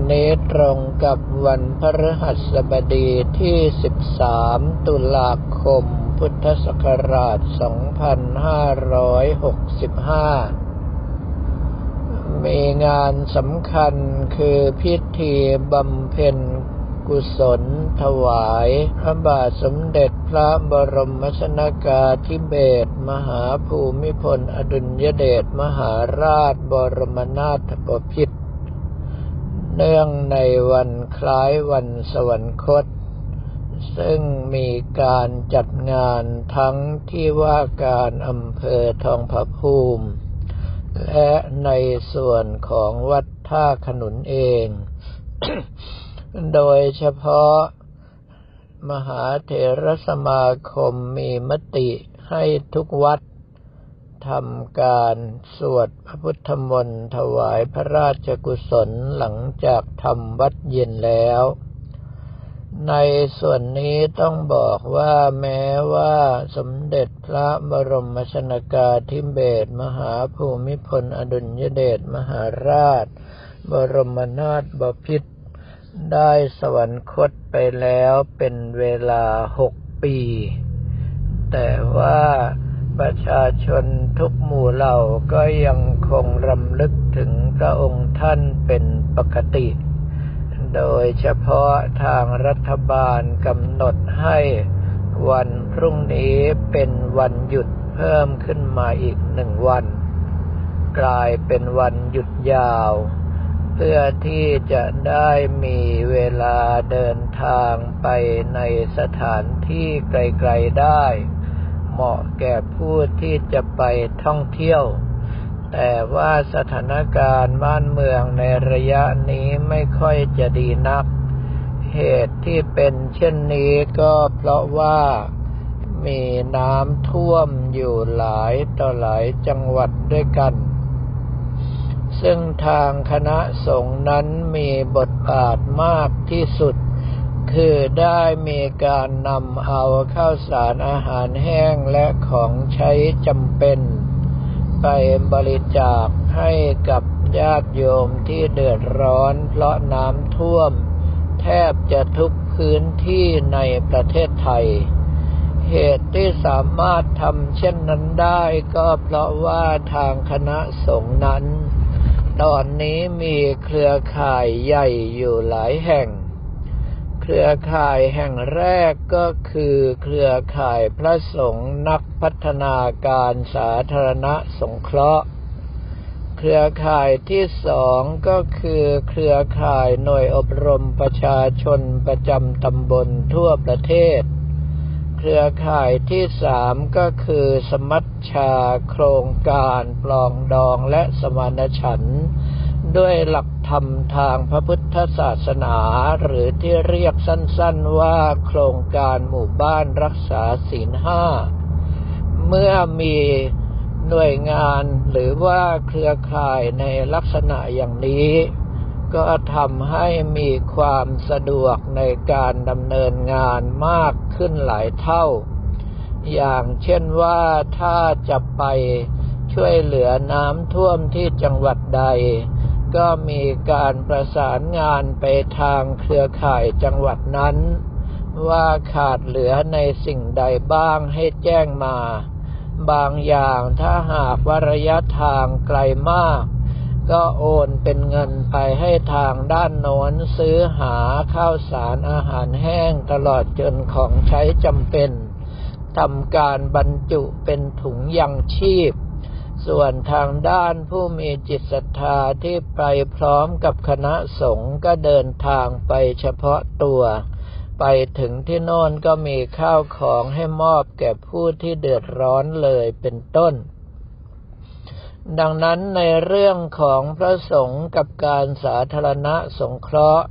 วันนี้ตรงกับวันพฤหัสบดีที่ 13 ตุลาคม พุทธศักราช 2565 มีงานสำคัญคือพิธีบำเพ็ญกุศลถวายพระบาทสมเด็จพระบรมชนากาธิเบศรมหาภูมิพลอดุลยเดชมหาราชบรมนาถบพิตร เนื่องในวันคล้ายวันสวรรคต ซึ่งมีการจัดงานทั้งที่ว่าการอำเภอทองผาภูมิ และในส่วนของวัดท่าขนุนเอง โดยเฉพาะมหาเถรสมาคมมีมติให้ทุกวัด ทำการสวดพระพุทธมนต์ถวายพระราชกุศลหลังจากทำวัดเย็นแล้ว ในส่วนนี้ต้องบอกว่าแม้ว่าสมเด็จพระบรมชนากาธิเบศมหาภูมิพลอดุลยเดชมหาราช บรมนาถบพิตรได้สวรรคตไปแล้วเป็นเวลาหกปี แต่ว่า ประชาชนทุกหมู่เหล่าก็ยังคงรำลึกถึงพระองค์ท่านเป็นปกติ โดยเฉพาะทางรัฐบาลกำหนดให้วันพรุ่งนี้เป็นวันหยุดเพิ่มขึ้นมาอีกหนึ่งวัน กลายเป็นวันหยุดยาว เพื่อที่จะได้มีเวลาเดินทางไปในสถานที่ไกลๆได้ เหมาะแก่ผู้ที่จะไปท่องเที่ยว แต่ว่าสถานการณ์บ้านเมืองในระยะนี้ไม่ค่อยจะดีนัก เหตุที่เป็นเช่นนี้ก็เพราะว่ามีน้ำท่วมอยู่หลายต่อหลายจังหวัดด้วยกัน ซึ่งทางคณะสงฆ์นั้นมีบทบาทมากที่สุด คือได้มีการนำเอาข้าวสารอาหารแห้งและของใช้จำเป็น ไปบริจาคให้กับญาติโยมที่เดือดร้อนเพราะน้ำท่วม แทบจะทุกพื้นที่ในประเทศไทย เหตุที่สามารถทำเช่นนั้นได้ก็เพราะว่าทางคณะสงฆ์นั้น ตอนนี้มีเครือข่ายใหญ่อยู่หลายแห่ง เครือข่ายแห่งแรกก็คือเครือข่ายพระสงฆ์นักพัฒนาการสาธารณสงเคราะห์ เครือข่ายที่สองก็คือเครือข่ายหน่วยอบรมประชาชนประจำตำบลทั่วประเทศ เครือข่ายที่สามก็คือสมัชชาโครงการปลองดองและสมานฉันท์ ด้วยหลักธรรมทางพระพุทธศาสนา หรือที่เรียกสั้นๆว่าโครงการหมู่บ้านรักษาศีลห้า เมื่อมีหน่วยงานหรือว่าเครือข่ายในลักษณะอย่างนี้ ก็ทำให้มีความสะดวกในการดำเนินงานมากขึ้นหลายเท่า อย่างเช่นว่าถ้าจะไปช่วยเหลือน้ำท่วมที่จังหวัดใด ก็มีการประสานงานไปทางเครือข่ายจังหวัดนั้น ว่าขาดเหลือในสิ่งใดบ้างให้แจ้งมา บางอย่างถ้าหากว่าระยะทางไกลมาก ก็โอนเป็นเงินไปให้ทางด้านโน้นซื้อหาข้าวสารอาหารแห้งตลอดจนของใช้จำเป็นทำการบรรจุเป็นถุงยังชีพ ส่วนทางด้านผู้มีจิตศรัทธาที่ไปพร้อมกับคณะสงฆ์ก็เดินทางไปเฉพาะตัว ไปถึงที่โน่นก็มีข้าวของให้มอบแก่ผู้ที่เดือดร้อนเลยเป็นต้น ดังนั้นในเรื่องของพระสงฆ์กับการสาธารณะสงเคราะห์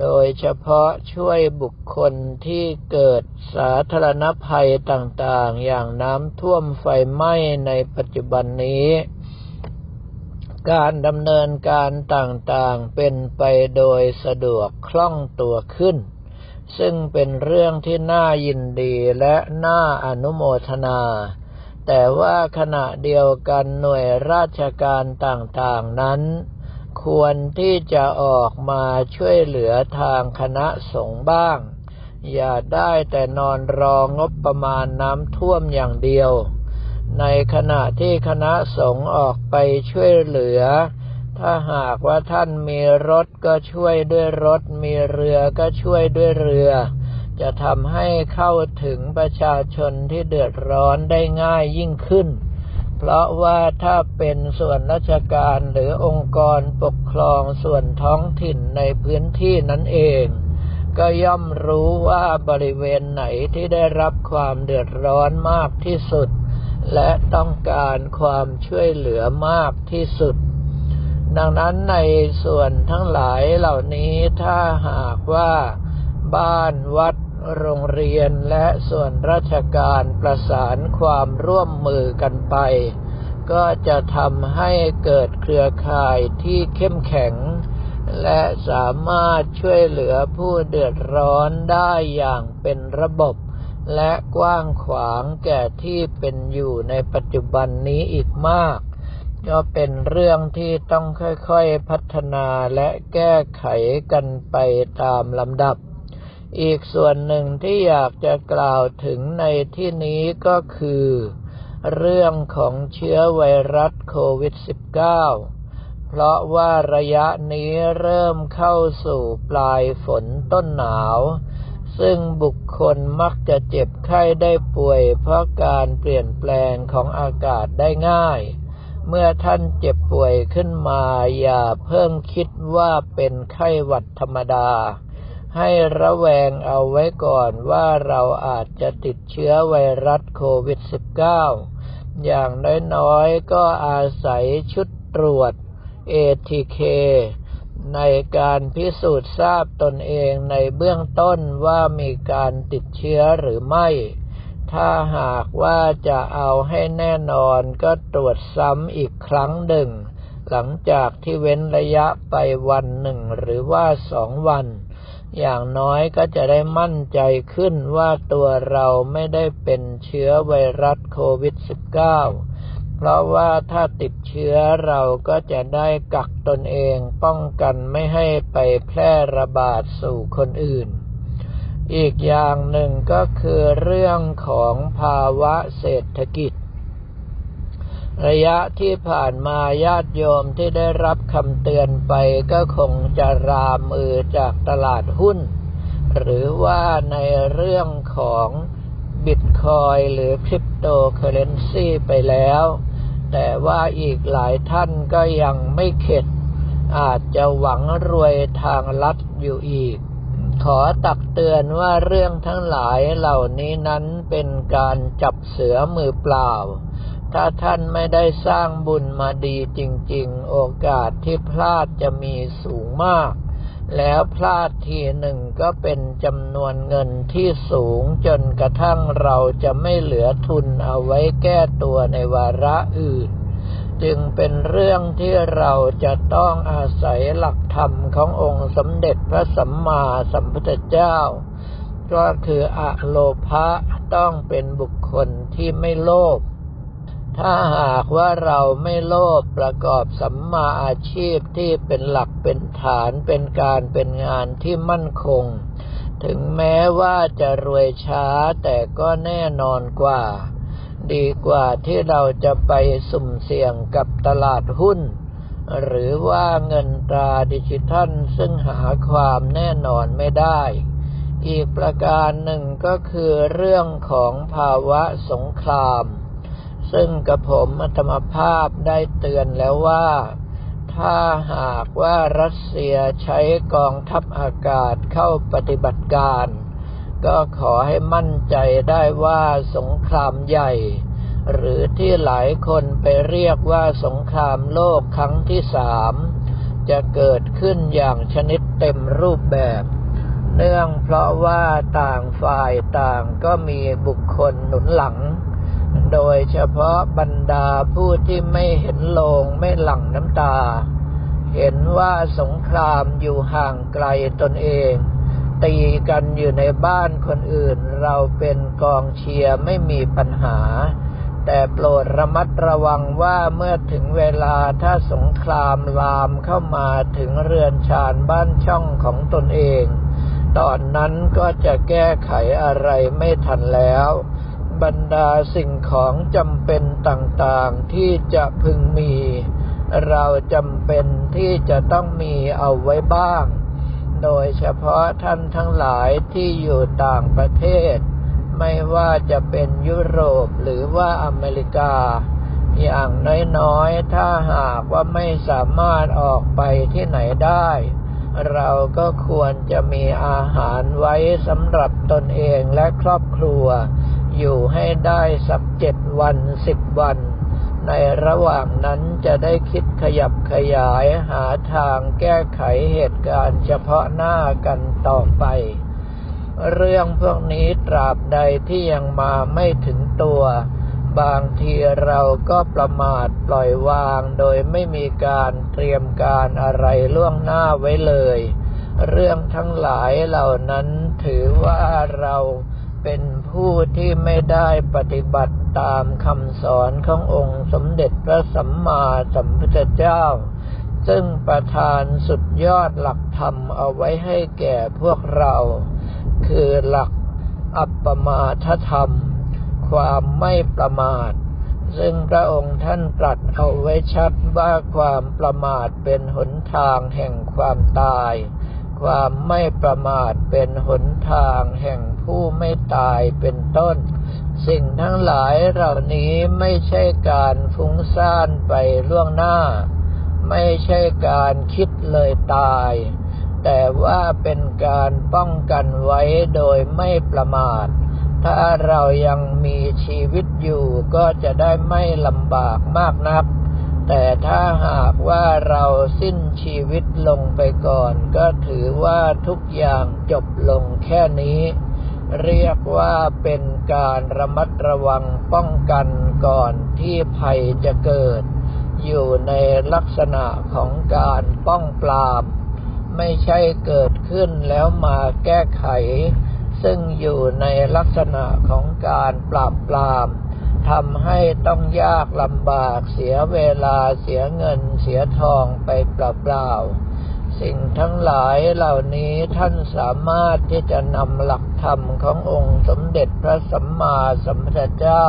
โดยเฉพาะช่วยบุคคลที่เกิดสาธารณภัยต่างๆ อย่างน้ำท่วมไฟไหม้ในปัจจุบันนี้ การดำเนินการต่างๆ เป็นไปโดยสะดวกคล่องตัวขึ้น ซึ่งเป็นเรื่องที่น่ายินดีและน่าอนุโมทนาแต่ว่าขณะเดียวกันหน่วยราชการต่างๆนั้น ควรที่จะออกมาช่วยเหลือทางคณะสงฆ์บ้าง อย่าได้แต่นอนรองบประมาณน้ำท่วมอย่างเดียว ในขณะที่คณะสงฆ์ออกไปช่วยเหลือ ถ้าหากว่าท่านมีรถก็ช่วยด้วยรถ มีเรือก็ช่วยด้วยเรือ จะทำให้เข้าถึงประชาชนที่เดือดร้อนได้ง่ายยิ่งขึ้น เพราะว่าถ้าเป็นส่วนราชการหรือองค์กรปกครองส่วนท้องถิ่นในพื้นที่นั้นเอง ก็ย่อมรู้ว่าบริเวณไหนที่ได้รับความเดือดร้อนมากที่สุด และต้องการความช่วยเหลือมากที่สุด ดังนั้นในส่วนทั้งหลายเหล่านี้ถ้าหากว่า บ้านวัด โรงเรียนและส่วนราชการประสานความร่วมมือกันไป ก็จะทำให้เกิดเครือข่ายที่เข้มแข็ง และสามารถช่วยเหลือผู้เดือดร้อนได้อย่างเป็นระบบ และกว้างขวางแก่ที่เป็นอยู่ในปัจจุบันนี้อีกมากก็เป็นเรื่องที่ต้องค่อยๆพัฒนาและแก้ไขกันไปตามลำดับ อีกส่วนหนึ่งที่อยากจะกล่าวถึงในที่นี้ก็คือ เรื่องของเชื้อไวรัสโควิด -19 เพราะว่าระยะนี้เริ่มเข้าสู่ปลายฝนต้นหนาว ซึ่งบุคคลมักจะเจ็บไข้ได้ป่วย เพราะการเปลี่ยนแปลงของอากาศได้ง่าย เมื่อท่านเจ็บป่วยขึ้นมาอย่าเพิ่งคิดว่าเป็นไข้หวัดธรรมดา ให้ระแวงเอาไว้ก่อนว่าเราอาจจะติดเชื้อไวรัสโควิด -19 อย่างน้อยๆ ก็อาศัยชุดตรวจ ATK ในการพิสูจน์ทราบตนเองในเบื้องต้นว่ามีการติดเชื้อหรือไม่ ถ้าหากว่าจะเอาให้แน่นอนก็ตรวจซ้ำอีกครั้งหนึ่ง หลังจากที่เว้นระยะไปวันหนึ่งหรือว่าสองวัน อย่างน้อยก็จะได้มั่นใจขึ้นว่าตัวเราไม่ได้เป็นเชื้อไวรัสโควิด -19 เพราะว่าถ้าติดเชื้อเราก็จะได้กักตนเองป้องกันไม่ให้ไปแพร่ระบาดสู่คนอื่น อีกอย่างหนึ่งก็คือเรื่องของภาวะเศรษฐกิจ ระยะที่ผ่านมาญาติโยมที่ได้รับคำเตือนไปก็คงจะรามือจากตลาดหุ้น หรือว่าในเรื่องของบิตคอยหรือคริปโตเคอเรนซีไปแล้ว แต่ว่าอีกหลายท่านก็ยังไม่เข็ด อาจจะหวังรวยทางลัดอยู่อีก ขอตักเตือนว่าเรื่องทั้งหลายเหล่านี้นั้นเป็นการจับเสือมือเปล่า ถ้าท่านไม่ได้สร้างบุญมาดีจริง ๆ โอกาสที่พลาดจะมีสูงมาก แล้วพลาดทีหนึ่งก็เป็นจำนวนเงินที่สูงจนกระทั่งเราจะไม่เหลือทุนเอาไว้แก้ตัวในวาระอื่น จึงเป็นเรื่องที่เราจะต้องอาศัยหลักธรรมขององค์สมเด็จพระสัมมาสัมพุทธเจ้า ก็คืออะโลภะต้องเป็นบุคคลที่ไม่โลภ ถ้าหากว่าเราไม่โลภประกอบสัมมาอาชีพที่เป็นหลักเป็นฐานเป็นการเป็นงานที่มั่นคง ถึงแม้ว่าจะรวยช้าแต่ก็แน่นอนกว่า ดีกว่าที่เราจะไปสุ่มเสี่ยงกับตลาดหุ้น หรือว่าเงินตราดิจิทัลซึ่งหาความแน่นอนไม่ได้ อีกประการหนึ่งก็คือเรื่องของภาวะสงคราม ซึ่งกระผมอัตมภาพได้เตือนแล้วว่า ถ้าหากว่ารัสเซียใช้กองทัพอากาศเข้าปฏิบัติการ ก็ขอให้มั่นใจได้ว่าสงครามใหญ่ หรือที่หลายคนไปเรียกว่าสงครามโลกครั้งที่สามจะเกิดขึ้นอย่างชนิดเต็มรูปแบบ เนื่องเพราะว่าต่างฝ่ายต่างก็มีบุคคลหนุนหลัง โดยเฉพาะบรรดาผู้ที่ไม่เห็นโลงไม่หลั่งน้ำตา เห็นว่าสงครามอยู่ห่างไกลตนเอง ตีกันอยู่ในบ้านคนอื่น เราเป็นกองเชียร์ไม่มีปัญหา แต่โปรดระมัดระวังว่าเมื่อถึงเวลาถ้าสงครามลามเข้ามาถึงเรือนชานบ้านช่องของตนเอง ตอนนั้นก็จะแก้ไขอะไรไม่ทันแล้ว บรรดาสิ่งของจำเป็นต่างๆที่จะพึงมี เราจำเป็นที่จะต้องมีเอาไว้บ้าง โดยเฉพาะท่านทั้งหลายที่อยู่ต่างประเทศ ไม่ว่าจะเป็นยุโรปหรือว่าอเมริกา อย่างน้อยๆ ถ้าหากว่าไม่สามารถออกไปที่ไหนได้เราก็ควรจะมีอาหารไว้สำหรับตนเองและครอบครัว อยู่ให้ได้สักเจ็ดวันสิบวัน ในระหว่างนั้นจะได้คิดขยับขยายหาทางแก้ไขเหตุการณ์เฉพาะหน้ากันต่อไป เรื่องพวกนี้ตราบใดที่ยังมาไม่ถึงตัว บางทีเราก็ประมาทปล่อยวางโดยไม่มีการเตรียมการอะไรล่วงหน้าไว้เลย เรื่องทั้งหลายเหล่านั้นถือว่าเรา เป็นผู้ที่ไม่ได้ปฏิบัติตามคำสอนขององค์สมเด็จพระสัมมาสัมพุทธเจ้า ซึ่งประทานสุดยอดหลักธรรมเอาไว้ให้แก่พวกเรา คือหลักอัปปมาทธรรม ความไม่ประมาท ซึ่งพระองค์ท่านตรัสเอาไว้ชัดว่าความประมาทเป็นหนทางแห่งความตาย ความไม่ประมาทเป็นหนทางแห่งผู้ไม่ตายเป็นต้น สิ่งทั้งหลายเหล่านี้ไม่ใช่การฟุ้งซ่านไปล่วงหน้า ไม่ใช่การคิดเลยตาย แต่ว่าเป็นการป้องกันไว้โดยไม่ประมาท ถ้าเรายังมีชีวิตอยู่ก็จะได้ไม่ลำบากมากนัก แต่ถ้าหากว่าเราสิ้นชีวิตลงไปก่อน ก็ถือว่าทุกอย่างจบลงแค่นี้ เรียกว่าเป็นการระมัดระวังป้องกันก่อนที่ภัยจะเกิด อยู่ในลักษณะของการป้องปรามไม่ใช่เกิดขึ้นแล้วมาแก้ไข ซึ่งอยู่ในลักษณะของการปราบปราม ทำให้ต้องยากลำบากเสียเวลาเสียเงินเสียทองไปเปล่าๆ สิ่งทั้งหลายเหล่านี้ท่านสามารถที่จะนำหลักธรรมขององค์สมเด็จพระสัมมาสัมพุทธเจ้า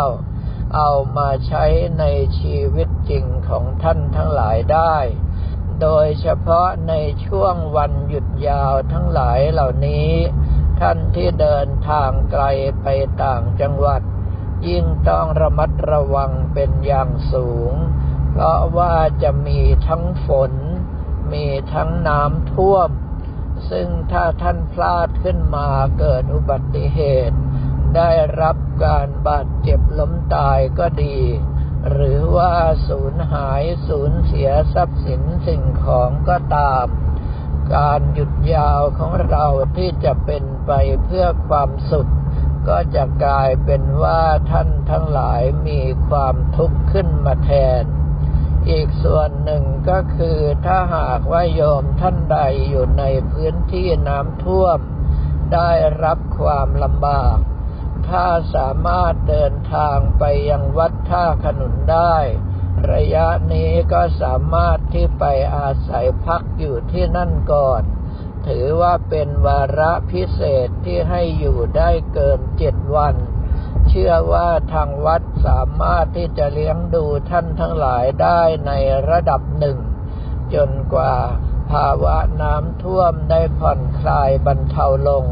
เอามาใช้ในชีวิตจริงของท่านทั้งหลายได้ โดยเฉพาะในช่วงวันหยุดยาวทั้งหลายเหล่านี้ ท่านที่เดินทางไกลไปต่างจังหวัด ยิ่งต้องระมัดระวังเป็นอย่างสูง เพราะว่าจะมีทั้งฝน มีทั้งน้ำท่วม ซึ่งถ้าท่านพลาดขึ้นมาเกิดอุบัติเหตุ ได้รับการบาดเจ็บล้มตายก็ดี หรือว่าสูญหายสูญเสียทรัพย์สินสิ่งของก็ตามการหยุดยาวของเราที่จะเป็นไปเพื่อความสุข ก็จะกลายเป็นว่าท่านทั้งหลายมีความทุกข์ขึ้นมาแทน อีกส่วนหนึ่งก็คือถ้าหากว่าโยมท่านใดอยู่ในพื้นที่น้ำท่วม ได้รับความลำบาก ถ้าสามารถเดินทางไปยังวัดท่าขนุนได้ ระยะนี้ก็สามารถที่ไปอาศัยพักอยู่ที่นั่นก่อน ถือว่าเป็นวาระพิเศษที่ให้อยู่ได้เกินเจ็ดวัน เชื่อว่าทางวัดสามารถที่จะเลี้ยงดูท่านทั้งหลายได้ในระดับหนึ่ง จนกว่าภาวะน้ำท่วมได้ผ่อนคลายบรรเทาลง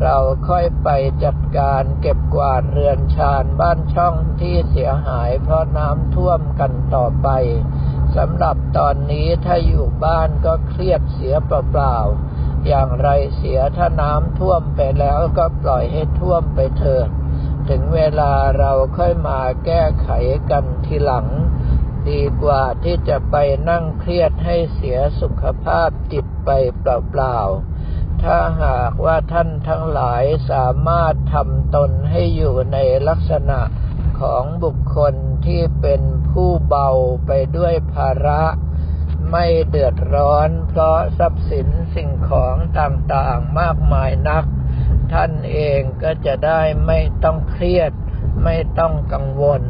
เราค่อยไปจัดการเก็บกวาดเรือนชานบ้านช่องที่เสียหายเพราะน้ำท่วมกันต่อไป สำหรับตอนนี้ถ้าอยู่บ้านก็เครียดเสียเปล่าๆ อย่างไรเสียถ้าน้ำท่วมไปแล้วก็ปล่อยให้ท่วมไปเถิด ถึงเวลาเราค่อยมาแก้ไขกันทีหลัง ดีกว่าที่จะไปนั่งเครียดให้เสียสุขภาพจิตไปเปล่าๆ ถ้าหากว่าท่านทั้งหลายสามารถทำตนให้อยู่ในลักษณะ ของบุคคลที่เป็นผู้เบาไปด้วยภาระ ไม่เดือดร้อน เพราะทรัพย์สินสิ่งของต่างๆมากมายนัก ท่านเองก็จะได้ไม่ต้องเครียด ไม่ต้องกังวล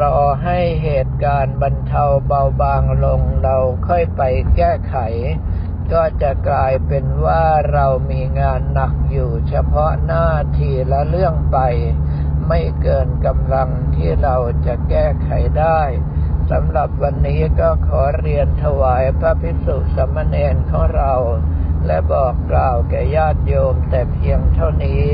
รอให้เหตุการณ์บรรเทาเบาบางลงเราค่อยไปแก้ไข ก็จะกลายเป็นว่าเรามีงานหนักอยู่เฉพาะหน้าทีละเรื่องไป ไม่เกินกำลังที่เราจะแก้ไขได้สำหรับวันนี้ก็ขอเรียนถวายพระภิกษุสมณเณรของเรา และบอกกล่าวแก่ญาติโยมแต่เพียงเท่านี้